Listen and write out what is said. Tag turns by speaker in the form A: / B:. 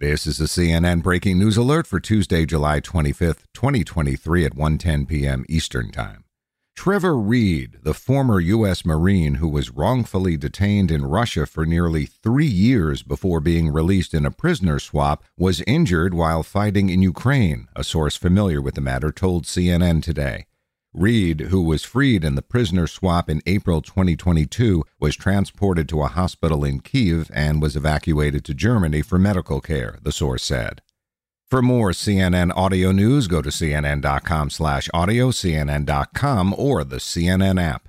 A: This is a CNN breaking news alert for Tuesday, July 25th, 2023 at 1:10 p.m. Eastern Time. Trevor Reed, the former U.S. Marine who was wrongfully detained in Russia for nearly three years before being released in a prisoner swap, was injured while fighting in Ukraine, a source familiar with the matter told CNN today. Reed, who was freed in the prisoner swap in April 2022, was transported to a hospital in Kiev and was evacuated to Germany for medical care, the source said. For more CNN audio news, go to cnn.com slash audio, cnn.com, or the CNN app.